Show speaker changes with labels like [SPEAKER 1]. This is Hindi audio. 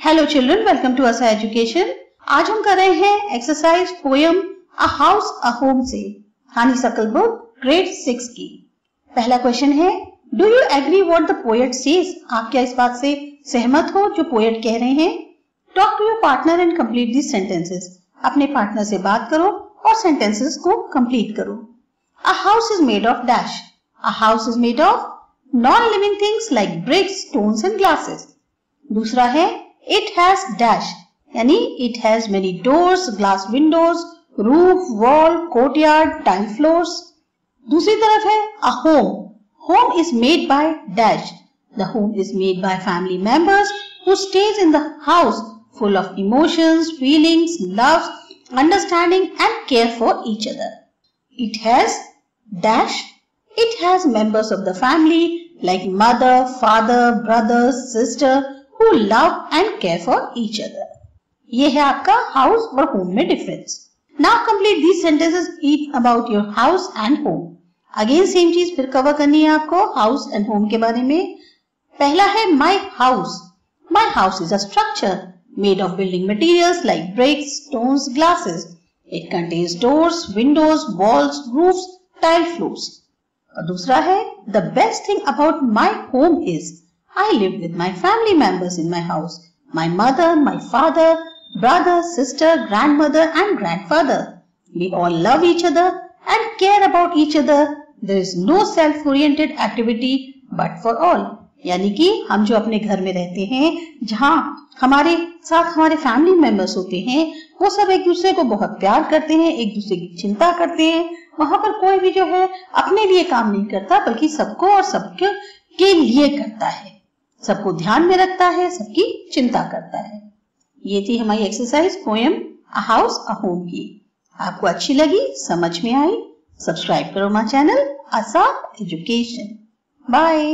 [SPEAKER 1] Hello children welcome to Asa education आज हम कर रहे हैं exercise poem a house a home से। हानी सकल बुक ग्रेड सिक्स की। पहला क्वेश्चन है do you agree what the poet says आप क्या इस बात से सहमत हो जो पोएट कह रहे हैं? Talk to your partner and complete this sentences अपने पार्टनर से बात करो और सेंटेंसेस को कंप्लीट करो। A house is made of dash a house is made of non living things like bricks stones and glasses दूसरा है इट हैज डैश यानी it has many doors glass windows roof wall courtyard tile floors दूसरी तरफ है a home home is made by dash the home is made by family members who stays in the house full of emotions, feelings, love, understanding and care for each other. It has dash. It has members of the family like mother, father, brother, sister, who love and care for each other. ये है आपका हाउस और होम में difference now complete these sentences it about your house and home again same चीज़ फिर कवर करनी है आपको हाउस एंड होम के बारे में. पहला है my house my house is a structure made of building materials like bricks stones glasses it contains doors windows walls roofs tile floors और दूसरा है the best thing about my home is I live with my family members in my house. My mother, my father, brother, sister, grandmother and grandfather. We all love each other and care about each other. There is no self-oriented activity but for all. यानी कि हम जो अपने घर में रहते हैं जहाँ हमारे साथ हमारे फैमिली मेंबर्स होते हैं वो सब एक दूसरे को बहुत प्यार करते हैं एक दूसरे की चिंता करते हैं वहाँ पर कोई भी जो है अपने लिए काम नहीं करता बल्कि सबको और सबके के लिए करता है सबको ध्यान में रखता है, सबकी चिंता करता है। ये थी हमारी exercise poem a house a home की। आपको अच्छी लगी, समझ में आई सब्सक्राइब करो my channel Asa education bye